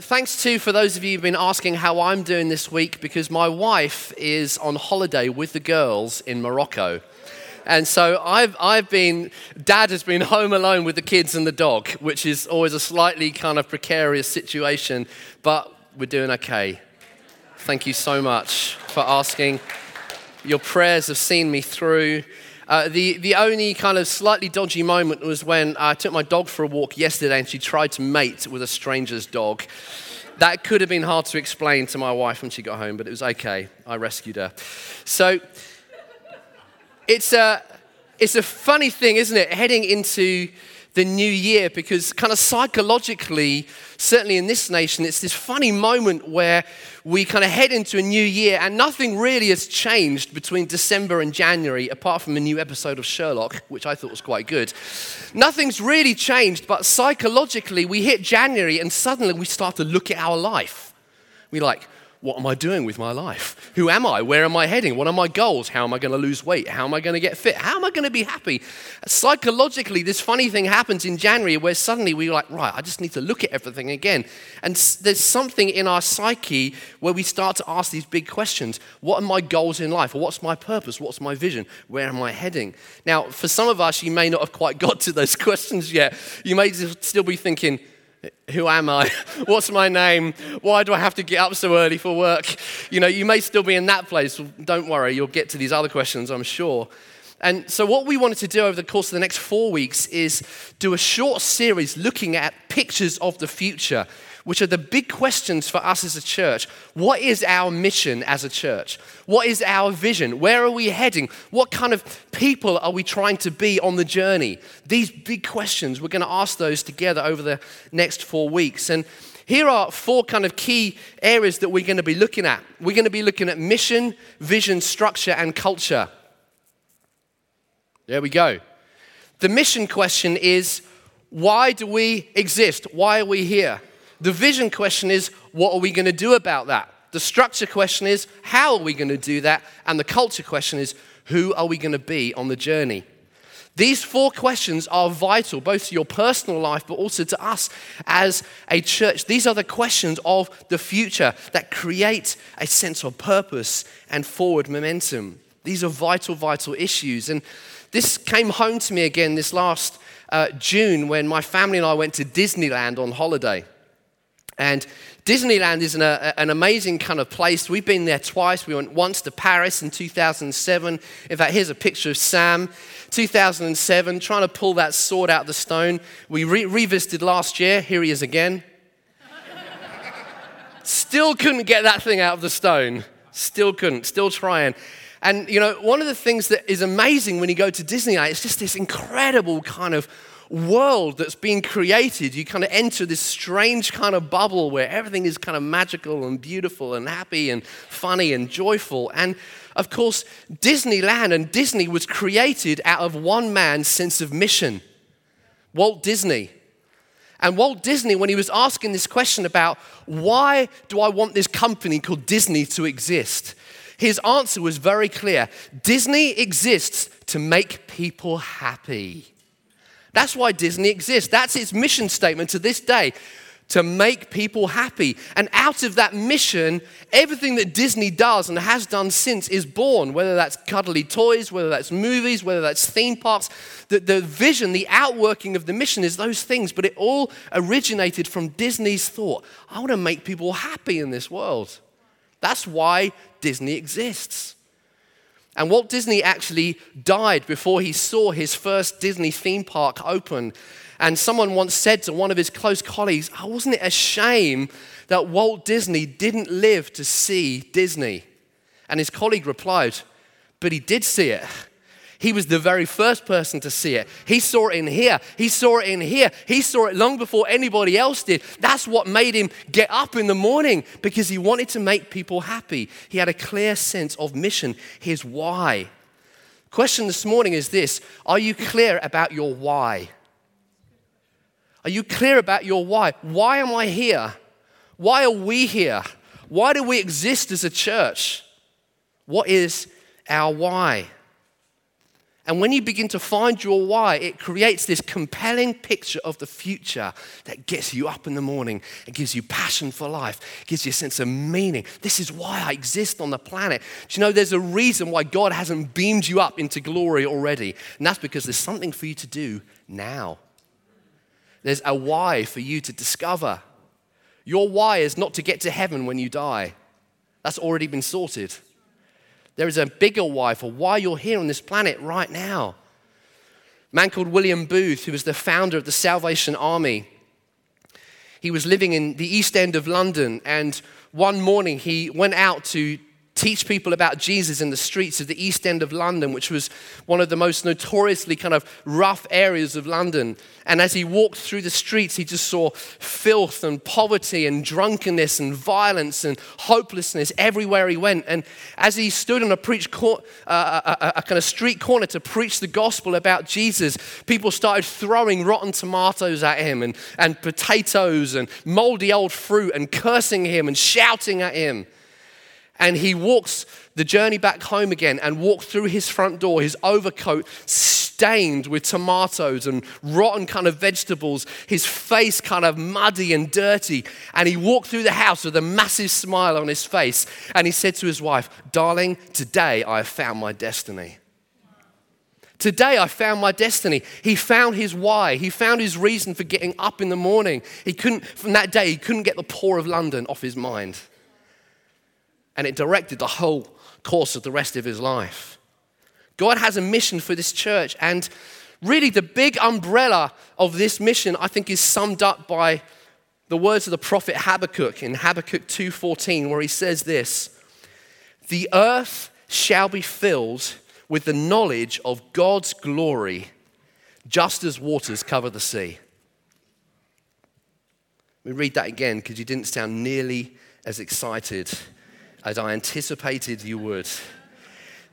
thanks too for those of you who've been asking how I'm doing this week because my wife is on holiday with the girls in Morocco. And so I've, I've been, dad has been home alone with the kids and the dog, which is always a slightly kind of precarious situation, but we're doing okay. Thank you so much for asking. Your prayers have seen me through. Uh, the, the only kind of slightly dodgy moment was when I took my dog for a walk yesterday and she tried to mate with a stranger's dog. That could have been hard to explain to my wife when she got home, but it was okay. I rescued her. So it's a, it's a funny thing, isn't it, heading into the new year because, kind of psychologically, certainly in this nation, it's this funny moment where we kind of head into a new year and nothing really has changed between December and January apart from a new episode of Sherlock, which I thought was quite good. Nothing's really changed, but psychologically, we hit January and suddenly we start to look at our life. We like, what am I doing with my life? Who am I? Where am I heading? What are my goals? How am I going to lose weight? How am I going to get fit? How am I going to be happy? Psychologically, this funny thing happens in January where suddenly we're like, right, I just need to look at everything again. And there's something in our psyche where we start to ask these big questions What are my goals in life? What's my purpose? What's my vision? Where am I heading? Now, for some of us, you may not have quite got to those questions yet. You may still be thinking, who am I? What's my name? Why do I have to get up so early for work? You know, you may still be in that place. Don't worry, you'll get to these other questions, I'm sure. And so, what we wanted to do over the course of the next four weeks is do a short series looking at pictures of the future which are the big questions for us as a church. What is our mission as a church? What is our vision? Where are we heading? What kind of people are we trying to be on the journey? These big questions, we're going to ask those together over the next four weeks. And here are four kind of key areas that we're going to be looking at. We're going to be looking at mission, vision, structure, and culture. There we go. The mission question is why do we exist? Why are we here? The vision question is, what are we going to do about that? The structure question is, how are we going to do that? And the culture question is, who are we going to be on the journey? These four questions are vital, both to your personal life, but also to us as a church. These are the questions of the future that create a sense of purpose and forward momentum. These are vital, vital issues. And this came home to me again this last uh, June when my family and I went to Disneyland on holiday. And Disneyland is an, a, an, amazing kind of place. We've been there twice. We went once to Paris in 2007. In fact, here's a picture of Sam, 2007, trying to pull that sword out of the stone. We re- revisited last year. Here he is again. Still couldn't get that thing out of the stone. Still couldn't. Still trying. And, you know, one of the things that is amazing when you go to Disneyland, it's just this incredible kind of world that's being created, you kind of enter this strange kind of bubble where everything is kind of magical and beautiful and happy and funny and joyful. And of course, Disneyland and Disney was created out of one man's sense of mission Walt Disney. And Walt Disney, when he was asking this question about why do I want this company called Disney to exist, his answer was very clear Disney exists to make people happy. That's why Disney exists. That's its mission statement to this day to make people happy. And out of that mission, everything that Disney does and has done since is born, whether that's cuddly toys, whether that's movies, whether that's theme parks. The, the vision, the outworking of the mission is those things, but it all originated from Disney's thought I want to make people happy in this world. That's why Disney exists. And Walt Disney actually died before he saw his first Disney theme park open. And someone once said to one of his close colleagues, oh, Wasn't it a shame that Walt Disney didn't live to see Disney? And his colleague replied, But he did see it. He was the very first person to see it. He saw it in here. He saw it in here. He saw it long before anybody else did. That's what made him get up in the morning because he wanted to make people happy. He had a clear sense of mission, his why. Question this morning is this Are you clear about your why? Are you clear about your why? Why am I here? Why are we here? Why do we exist as a church? What is our why? And when you begin to find your why, it creates this compelling picture of the future that gets you up in the morning. It gives you passion for life, it gives you a sense of meaning. This is why I exist on the planet. Do you know there's a reason why God hasn't beamed you up into glory already? And that's because there's something for you to do now. There's a why for you to discover. Your why is not to get to heaven when you die, that's already been sorted. There is a bigger why for why you're here on this planet right now. A man called William Booth, who was the founder of the Salvation Army, he was living in the East End of London, and one morning he went out to teach people about Jesus in the streets of the East End of London, which was one of the most notoriously kind of rough areas of London. And as he walked through the streets, he just saw filth and poverty and drunkenness and violence and hopelessness everywhere he went. And as he stood on a, preach cor- uh, a, a, a kind of street corner to preach the gospel about Jesus, people started throwing rotten tomatoes at him and, and potatoes and moldy old fruit and cursing him and shouting at him. And he walks the journey back home again and walked through his front door, his overcoat stained with tomatoes and rotten kind of vegetables, his face kind of muddy and dirty. And he walked through the house with a massive smile on his face. And he said to his wife, Darling, today I have found my destiny. Today I found my destiny. He found his why. He found his reason for getting up in the morning. He couldn't, from that day, he couldn't get the poor of London off his mind and it directed the whole course of the rest of his life. God has a mission for this church, and really the big umbrella of this mission, I think, is summed up by the words of the prophet Habakkuk in Habakkuk 2:14, where he says this: "The earth shall be filled with the knowledge of God's glory, just as waters cover the sea." Let me read that again because you didn't sound nearly as excited as I anticipated you would.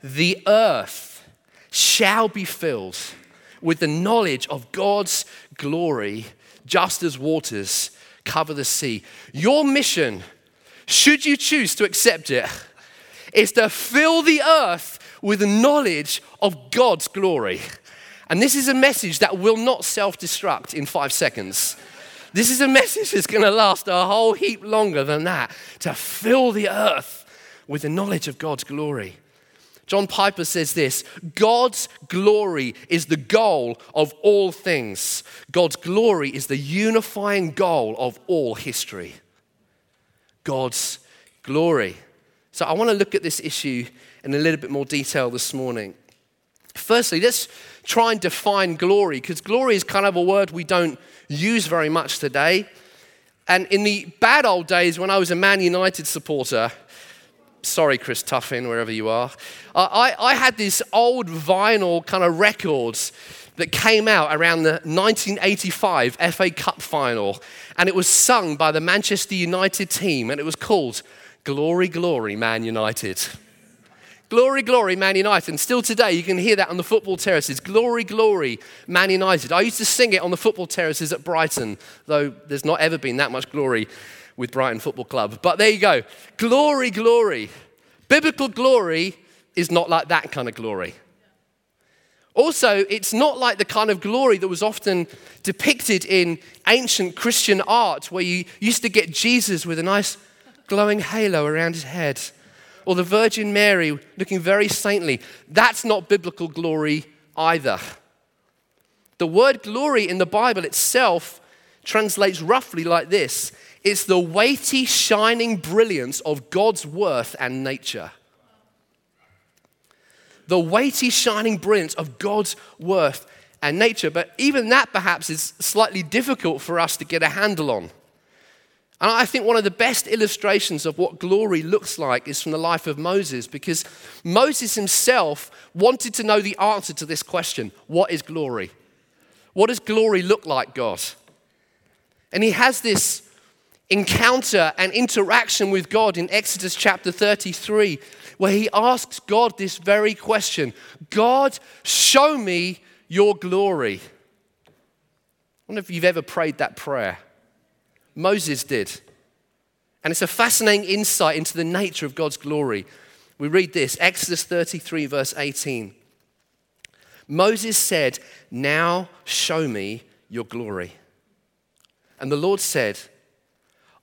The earth shall be filled with the knowledge of God's glory, just as waters cover the sea. Your mission, should you choose to accept it, is to fill the earth with the knowledge of God's glory. And this is a message that will not self destruct in five seconds. This is a message that's going to last a whole heap longer than that to fill the earth with the knowledge of God's glory. John Piper says this God's glory is the goal of all things. God's glory is the unifying goal of all history. God's glory. So I want to look at this issue in a little bit more detail this morning. Firstly, let's try and define glory, because glory is kind of a word we don't use very much today. And in the bad old days when I was a Man United supporter, sorry, Chris Tuffin, wherever you are, I, I had this old vinyl kind of records that came out around the 1985 FA Cup final, and it was sung by the Manchester United team, and it was called Glory, Glory, Man United. Glory, glory, Man United. And still today, you can hear that on the football terraces. Glory, glory, Man United. I used to sing it on the football terraces at Brighton, though there's not ever been that much glory with Brighton Football Club. But there you go. Glory, glory. Biblical glory is not like that kind of glory. Also, it's not like the kind of glory that was often depicted in ancient Christian art, where you used to get Jesus with a nice glowing halo around his head or the Virgin Mary looking very saintly. That's not biblical glory either. The word glory in the Bible itself translates roughly like this it's the weighty, shining brilliance of God's worth and nature. The weighty, shining brilliance of God's worth and nature. But even that perhaps is slightly difficult for us to get a handle on. And I think one of the best illustrations of what glory looks like is from the life of Moses, because Moses himself wanted to know the answer to this question What is glory? What does glory look like, God? And he has this encounter and interaction with God in Exodus chapter 33, where he asks God this very question God, show me your glory. I wonder if you've ever prayed that prayer. Moses did. And it's a fascinating insight into the nature of God's glory. We read this Exodus 33, verse 18. Moses said, Now show me your glory. And the Lord said,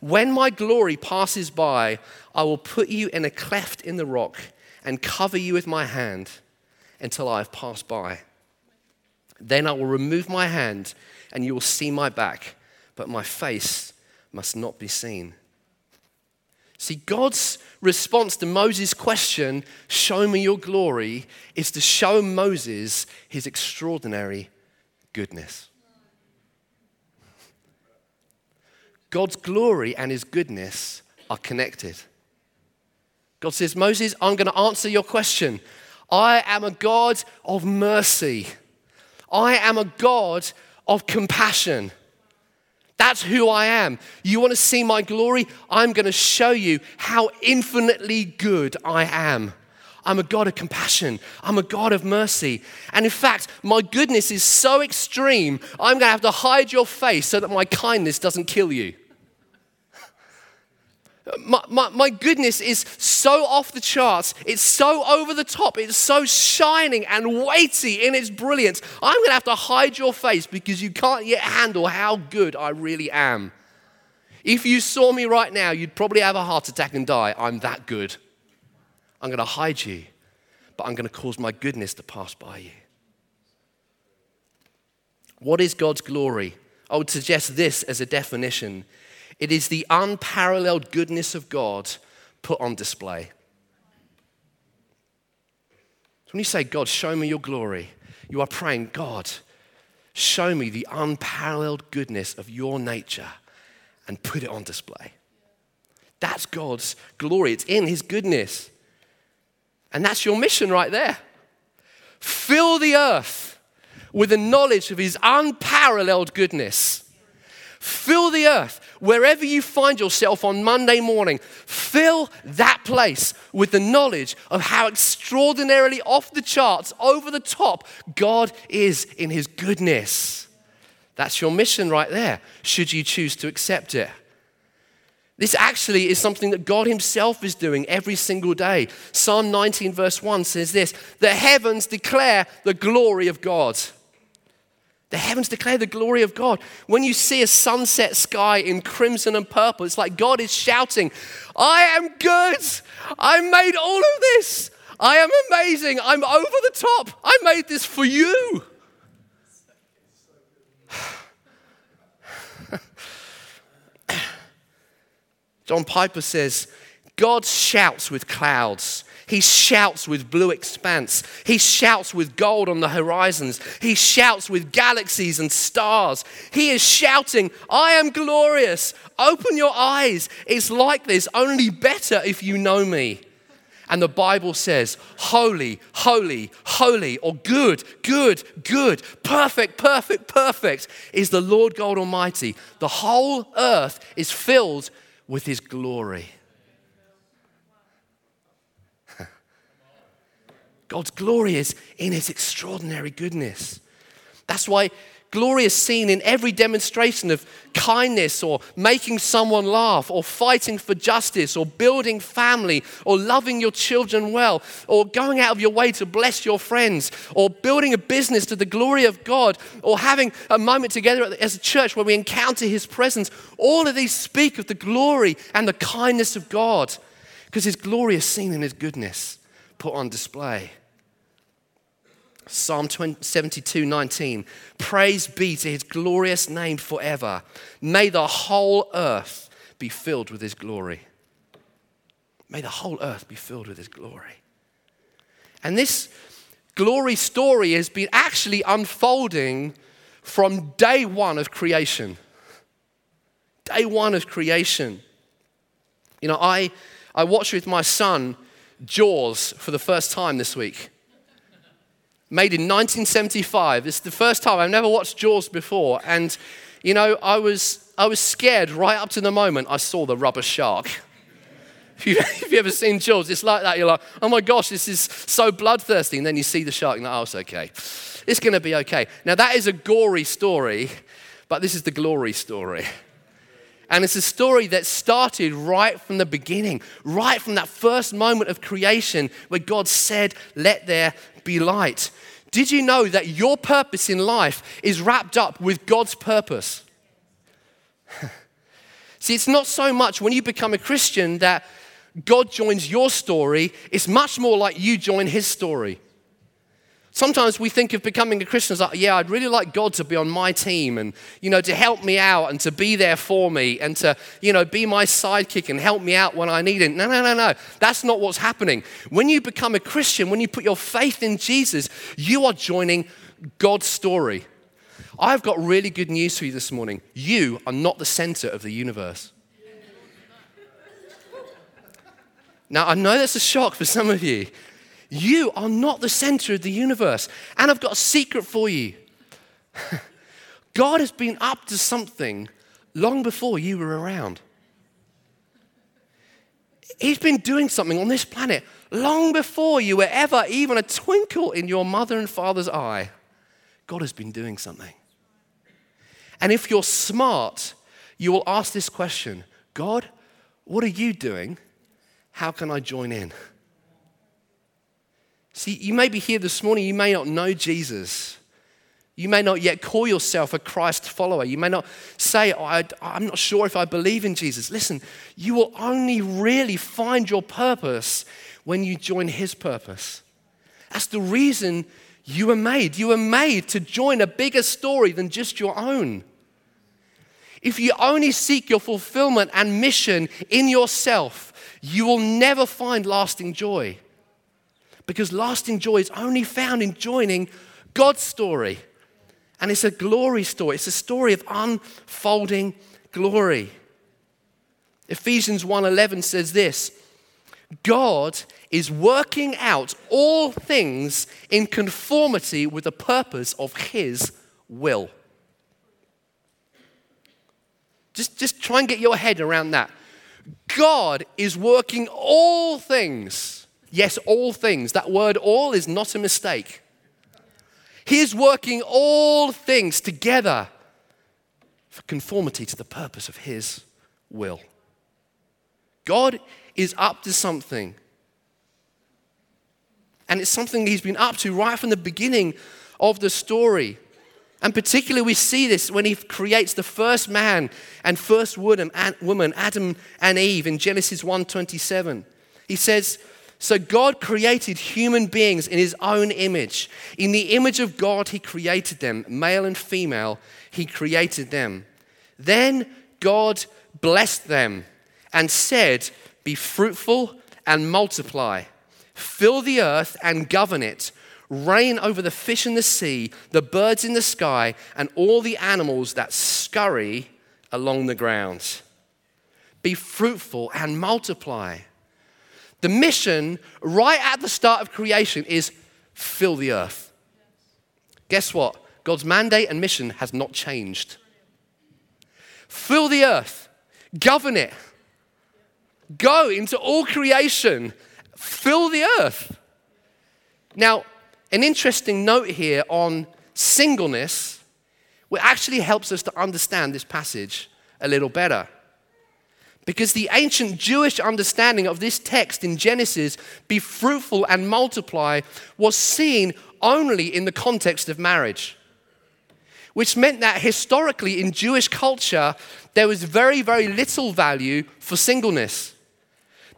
When my glory passes by, I will put you in a cleft in the rock and cover you with my hand until I have passed by. Then I will remove my hand, and you will see my back, but my face must not be seen. See, God's response to Moses' question, Show me your glory, is to show Moses his extraordinary goodness. God's glory and his goodness are connected. God says, Moses, I'm going to answer your question. I am a God of mercy. I am a God of compassion. That's who I am. You want to see my glory? I'm going to show you how infinitely good I am. I'm a God of compassion. I'm a God of mercy. And in fact, my goodness is so extreme, I'm going to have to hide your face so that my kindness doesn't kill you. My, my, my, goodness is so off the charts. It's so over the top. It's so shining and weighty in its brilliance. I'm going to have to hide your face because you can't yet handle how good I really am. If you saw me right now, you'd probably have a heart attack and die. I'm that good. I'm going to hide you, but I'm going to cause my goodness to pass by you. What is God's glory? I would suggest this as a definition it is the unparalleled goodness of God put on display. When you say, God, show me your glory, you are praying, God, show me the unparalleled goodness of your nature and put it on display. That's God's glory. It's in his goodness. And that's your mission right there. Fill the earth with the knowledge of his unparalleled goodness. Fill the earth wherever you find yourself on Monday morning. Fill that place with the knowledge of how extraordinarily off the charts, over the top, God is in his goodness. That's your mission right there, should you choose to accept it. This actually is something that God Himself is doing every single day. Psalm 19, verse 1 says this The heavens declare the glory of God. The heavens declare the glory of God. When you see a sunset sky in crimson and purple, it's like God is shouting, I am good. I made all of this. I am amazing. I'm over the top. I made this for you. John Piper says, God shouts with clouds. He shouts with blue expanse. He shouts with gold on the horizons. He shouts with galaxies and stars. He is shouting, I am glorious. Open your eyes. It's like this, only better if you know me. And the Bible says, Holy, holy, holy, or good, good, good, perfect, perfect, perfect is the Lord God Almighty. The whole earth is filled with His glory. God's glory is in his extraordinary goodness. That's why glory is seen in every demonstration of kindness or making someone laugh or fighting for justice or building family or loving your children well or going out of your way to bless your friends or building a business to the glory of God or having a moment together as a church where we encounter his presence. All of these speak of the glory and the kindness of God because his glory is seen in his goodness put on display. Psalm 72 19. Praise be to his glorious name forever. May the whole earth be filled with his glory. May the whole earth be filled with his glory. And this glory story has been actually unfolding from day one of creation. Day one of creation. You know, I, I watched with my son Jaws for the first time this week made in 1975. It's the first time I've never watched Jaws before. And You know, I was, I was scared right up to the moment I saw the rubber shark. If you've, if you've ever seen Jaws, it's like that. You're like, oh my gosh, this is so bloodthirsty. And then you see the shark and you're like, oh, it's okay. It's going to be okay. Now, that is a gory story, but this is the glory story. And it's a story that started right from the beginning, right from that first moment of creation where God said, Let there be light. Did you know that your purpose in life is wrapped up with God's purpose? See, it's not so much when you become a Christian that God joins your story, it's much more like you join his story. Sometimes we think of becoming a Christian as like, yeah, I'd really like God to be on my team and, you know, to help me out and to be there for me and to, you know, be my sidekick and help me out when I need it. No, no, no, no. That's not what's happening. When you become a Christian, when you put your faith in Jesus, you are joining God's story. I've got really good news for you this morning. You are not the center of the universe. Now, I know that's a shock for some of you. You are not the center of the universe. And I've got a secret for you. God has been up to something long before you were around. He's been doing something on this planet long before you were ever even a twinkle in your mother and father's eye. God has been doing something. And if you're smart, you will ask this question God, what are you doing? How can I join in? See, you may be here this morning, you may not know Jesus. You may not yet call yourself a Christ follower. You may not say, oh, I, am not sure if I believe in Jesus. Listen, you will only really find your purpose when you join His purpose. That's the reason you were made. You were made to join a bigger story than just your own. If you only seek your fulfillment and mission in yourself, you will never find lasting joy. Because lasting joy is only found in joining God's story. And it's a glory story, it's a story of unfolding glory. Ephesians 1:11 says this, God is working out all things in conformity with the purpose of his will. Just, just try and get your head around that. God is working all things Yes, all things. That word all is not a mistake. He is working all things together for conformity to the purpose of His will. God is up to something. And it's something He's been up to right from the beginning of the story. And particularly, we see this when He creates the first man and first woman, Adam and Eve, in Genesis 1:27. He says, so God created human beings in his own image. In the image of God, he created them, male and female, he created them. Then God blessed them and said, Be fruitful and multiply, fill the earth and govern it, reign over the fish in the sea, the birds in the sky, and all the animals that scurry along the ground. Be fruitful and multiply. The mission right at the start of creation is fill the earth. Guess what? God's mandate and mission has not changed. Fill the earth, govern it, go into all creation, fill the earth. Now, an interesting note here on singleness, which actually helps us to understand this passage a little better. Because the ancient Jewish understanding of this text in Genesis, be fruitful and multiply, was seen only in the context of marriage. Which meant that historically in Jewish culture, there was very, very little value for singleness.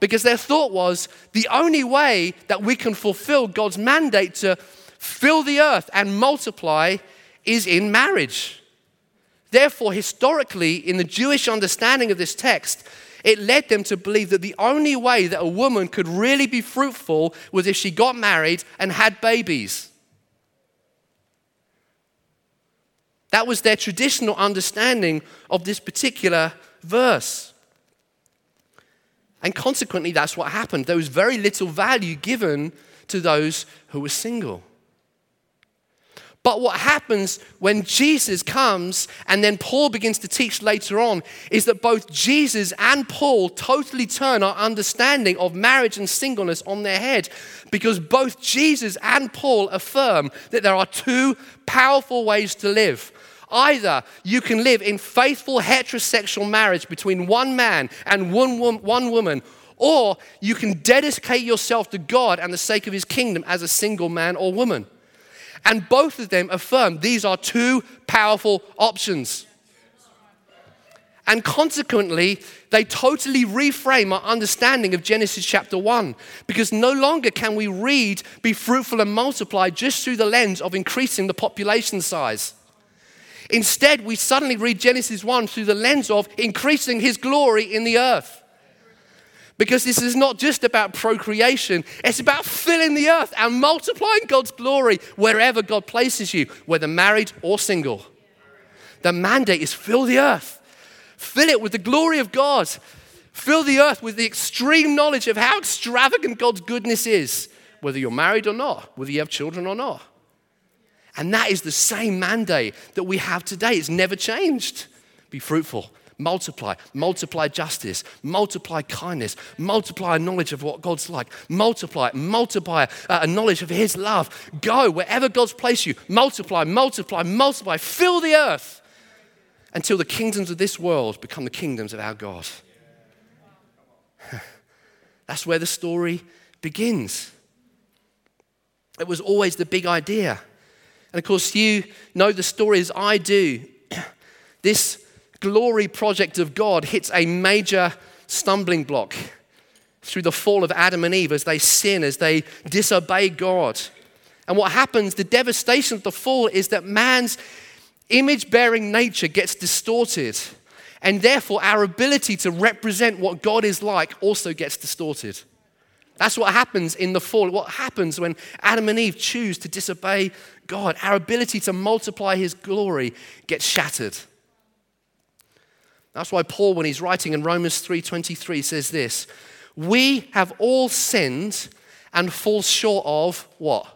Because their thought was the only way that we can fulfill God's mandate to fill the earth and multiply is in marriage. Therefore, historically, in the Jewish understanding of this text, it led them to believe that the only way that a woman could really be fruitful was if she got married and had babies. That was their traditional understanding of this particular verse. And consequently, that's what happened. There was very little value given to those who were single. But what happens when Jesus comes and then Paul begins to teach later on is that both Jesus and Paul totally turn our understanding of marriage and singleness on their head because both Jesus and Paul affirm that there are two powerful ways to live. Either you can live in faithful heterosexual marriage between one man and one, one woman, or you can dedicate yourself to God and the sake of his kingdom as a single man or woman. And both of them affirm these are two powerful options. And consequently, they totally reframe our understanding of Genesis chapter 1 because no longer can we read, be fruitful and multiply just through the lens of increasing the population size. Instead, we suddenly read Genesis 1 through the lens of increasing his glory in the earth. Because this is not just about procreation, it's about filling the earth and multiplying God's glory wherever God places you, whether married or single. The mandate is fill the earth, fill it with the glory of God, fill the earth with the extreme knowledge of how extravagant God's goodness is, whether you're married or not, whether you have children or not. And that is the same mandate that we have today. It's never changed. Be fruitful, multiply, multiply justice, multiply kindness, multiply a knowledge of what God's like, multiply, multiply uh, a knowledge of His love. Go wherever God's placed you, multiply, multiply, multiply, fill the earth until the kingdoms of this world become the kingdoms of our God. That's where the story begins. It was always the big idea. And of course, you know the story as I do. This glory project of God hits a major stumbling block through the fall of Adam and Eve as they sin, as they disobey God. And what happens, the devastation of the fall, is that man's image bearing nature gets distorted. And therefore, our ability to represent what God is like also gets distorted. That's what happens in the fall. What happens when Adam and Eve choose to disobey God? Our ability to multiply His glory gets shattered. That's why Paul, when he's writing in Romans 3:23, says this: We have all sinned and fall short of what?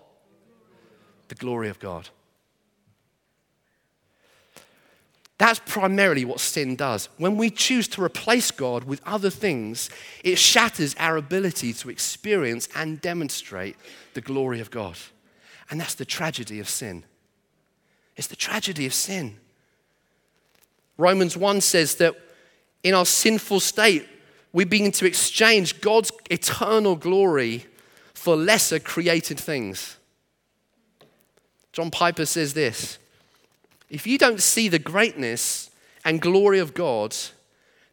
The glory of God. That's primarily what sin does. When we choose to replace God with other things, it shatters our ability to experience and demonstrate the glory of God. And that's the tragedy of sin. It's the tragedy of sin. Romans 1 says that in our sinful state, we begin to exchange God's eternal glory for lesser created things. John Piper says this If you don't see the greatness and glory of God,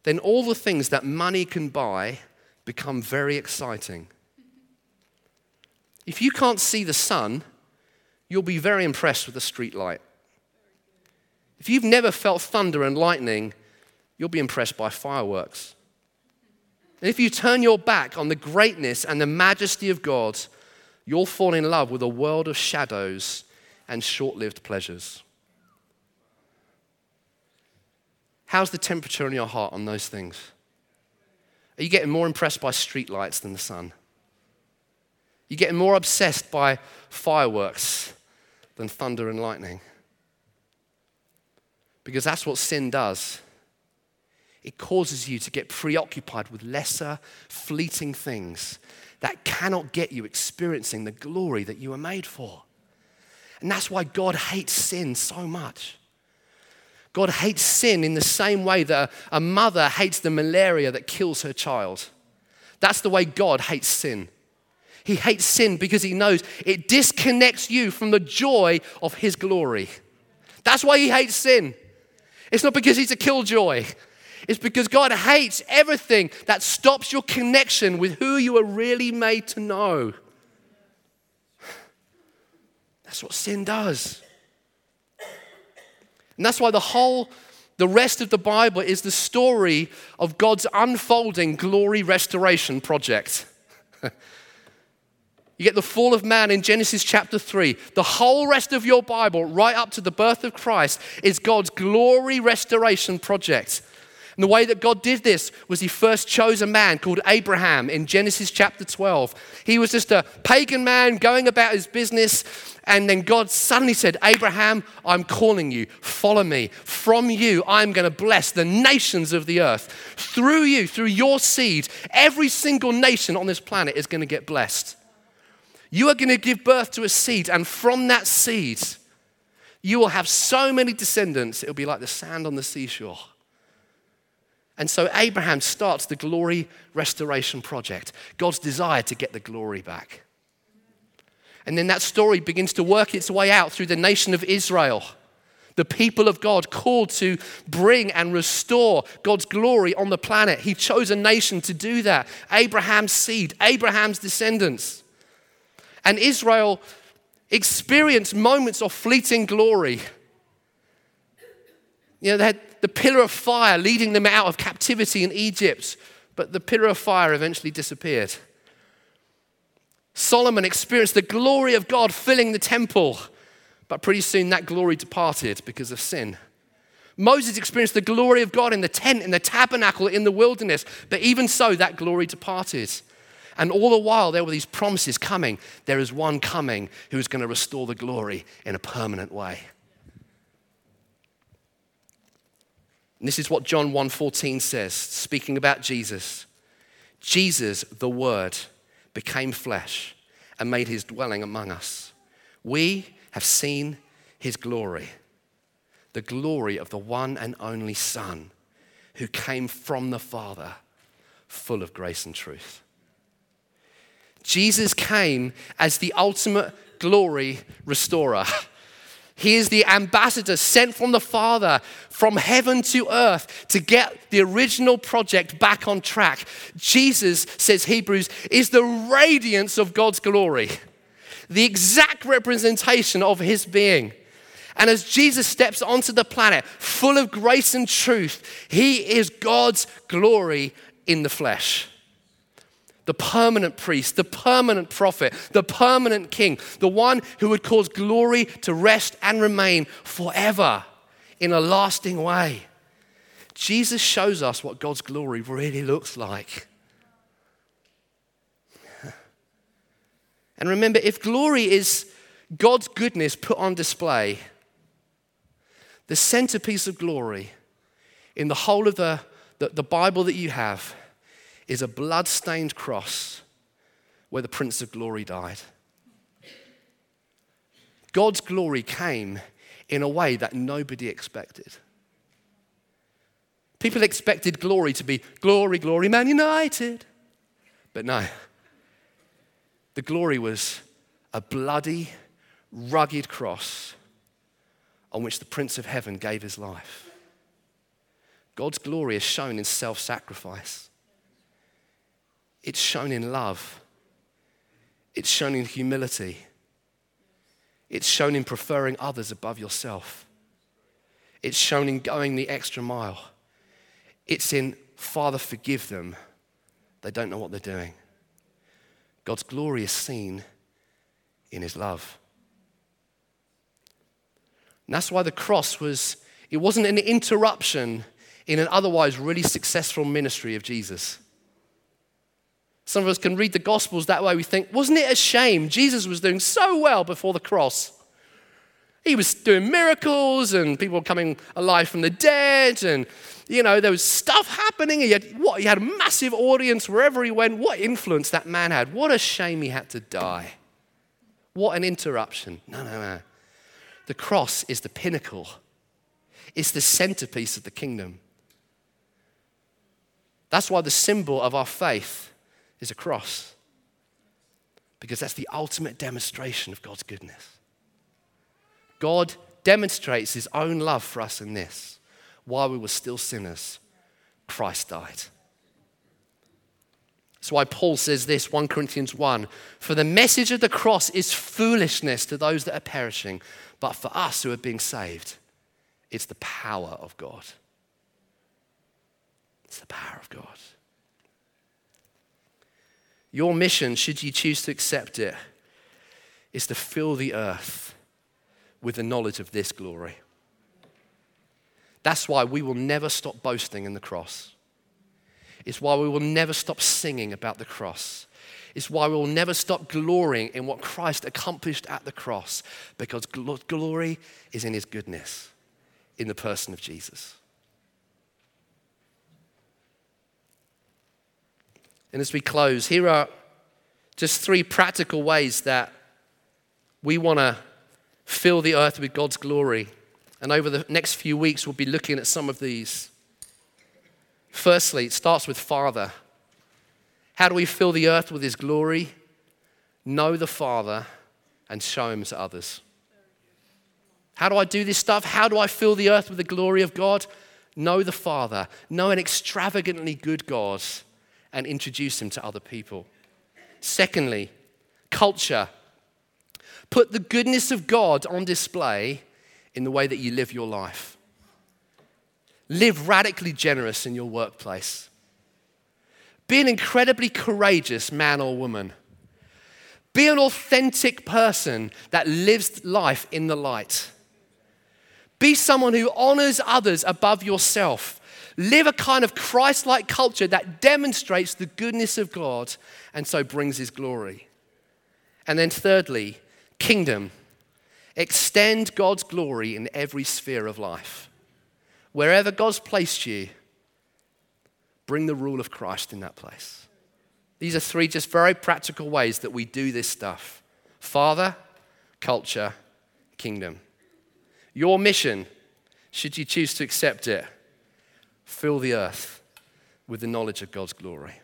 then all the things that money can buy become very exciting. If you can't see the sun, you'll be very impressed with the street light. If you've never felt thunder and lightning, you'll be impressed by fireworks. And if you turn your back on the greatness and the majesty of God, you'll fall in love with a world of shadows and short lived pleasures. How's the temperature in your heart on those things? Are you getting more impressed by streetlights than the sun? You're you getting more obsessed by fireworks than thunder and lightning? Because that's what sin does. It causes you to get preoccupied with lesser, fleeting things that cannot get you experiencing the glory that you were made for. And that's why God hates sin so much. God hates sin in the same way that a mother hates the malaria that kills her child. That's the way God hates sin. He hates sin because he knows it disconnects you from the joy of his glory. That's why he hates sin. It's not because he's a killjoy. It's because God hates everything that stops your connection with who you are really made to know. That's what sin does. And that's why the whole, the rest of the Bible is the story of God's unfolding glory restoration project. You get the fall of man in Genesis chapter 3. The whole rest of your Bible, right up to the birth of Christ, is God's glory restoration project. And the way that God did this was He first chose a man called Abraham in Genesis chapter 12. He was just a pagan man going about his business, And then God suddenly said, Abraham, I'm calling you. Follow me. From you, I'm going to bless the nations of the earth. Through you, through your seed, every single nation on this planet is going to get blessed. You are going to give birth to a seed, and from that seed, you will have so many descendants, it'll be like the sand on the seashore. And so Abraham starts the glory restoration project, God's desire to get the glory back. And then that story begins to work its way out through the nation of Israel. The people of God called to bring and restore God's glory on the planet. He chose a nation to do that Abraham's seed, Abraham's descendants. And Israel experienced moments of fleeting glory. You know, they had the pillar of fire leading them out of captivity in Egypt, but the pillar of fire eventually disappeared. Solomon experienced the glory of God filling the temple, but pretty soon that glory departed because of sin. Moses experienced the glory of God in the tent, in the tabernacle, in the wilderness, but even so, that glory departed. And all the while, there were these promises coming. There is one coming who is going to restore the glory in a permanent way. And this is what John 1:14 says, speaking about Jesus. Jesus, the Word, became flesh and made his dwelling among us. We have seen his glory, the glory of the one and only Son who came from the Father, full of grace and truth. Jesus came as the ultimate glory restorer. He is the ambassador sent from the Father from heaven to earth to get the original project back on track. Jesus, says Hebrews, is the radiance of God's glory, the exact representation of his being. And as Jesus steps onto the planet full of grace and truth, he is God's glory in the flesh the permanent priest, the permanent prophet, the permanent king, the one who would cause glory to rest and remain forever in a lasting way. Jesus shows us what God's glory really looks like. And remember, if glory is God's goodness put on display, the centerpiece of glory in the whole of the, the, the Bible that you have is a blood-stained cross where the Prince of Glory died. God's glory came in a way that nobody expected. People expected glory to be glory, glory, Man United. But no. The glory was a bloody, rugged cross on which the Prince of Heaven gave his life. God's glory is shown in self sacrifice. It's shown in love. It's shown in humility. It's shown in preferring others above yourself. It's shown in going the extra mile. It's in, Father, forgive them. They don't know what they're doing. God's glory is seen in his love. And that's why the cross was, it wasn't an interruption in an otherwise really successful ministry of Jesus. Some of us can read the Gospels that way. We think, wasn't it a shame? Jesus was doing so well before the cross. He was doing miracles and people coming alive from the dead and you know there was stuff happening. He had what he had a massive audience wherever he went. What influence that man had. What a shame he had to die. What an interruption. No, no, no. The cross is the pinnacle. It's the centerpiece of the kingdom. That's why the symbol of our faith is a cross. Because that's the ultimate demonstration of God's goodness. God demonstrates his own love for us in this. While we were still sinners, Christ died. That's why Paul says this, 1 Corinthians 1 For the message of the cross is foolishness to those that are perishing, but for us who are being saved, it's the power of God. It's the power of God. Your mission, should you choose to accept it, is to fill the earth with the knowledge of this glory. That's why we will never stop boasting in the cross. It's why we will never stop singing about the cross. It's why we'll never stop glorying in what Christ accomplished at the cross, because glory is in his goodness, in the person of Jesus. And as we close, here are just three practical ways that we want to fill the earth with God's glory. And over the next few weeks, we'll be looking at some of these. Firstly, it starts with Father. How do we fill the earth with His glory? Know the Father and show Him to others. How do I do this stuff? How do I fill the earth with the glory of God? Know the Father, know an extravagantly good God, and introduce Him to other people. Secondly, culture. Put the goodness of God on display in the way that you live your life. Live radically generous in your workplace. Be an incredibly courageous man or woman. Be an authentic person that lives life in the light. Be someone who honors others above yourself. Live a kind of Christ like culture that demonstrates the goodness of God and so brings his glory. And then, thirdly, kingdom. Extend God's glory in every sphere of life. Wherever God's placed you, bring the rule of Christ in that place. These are three just very practical ways that we do this stuff Father, culture, kingdom. Your mission, should you choose to accept it, fill the earth with the knowledge of God's glory.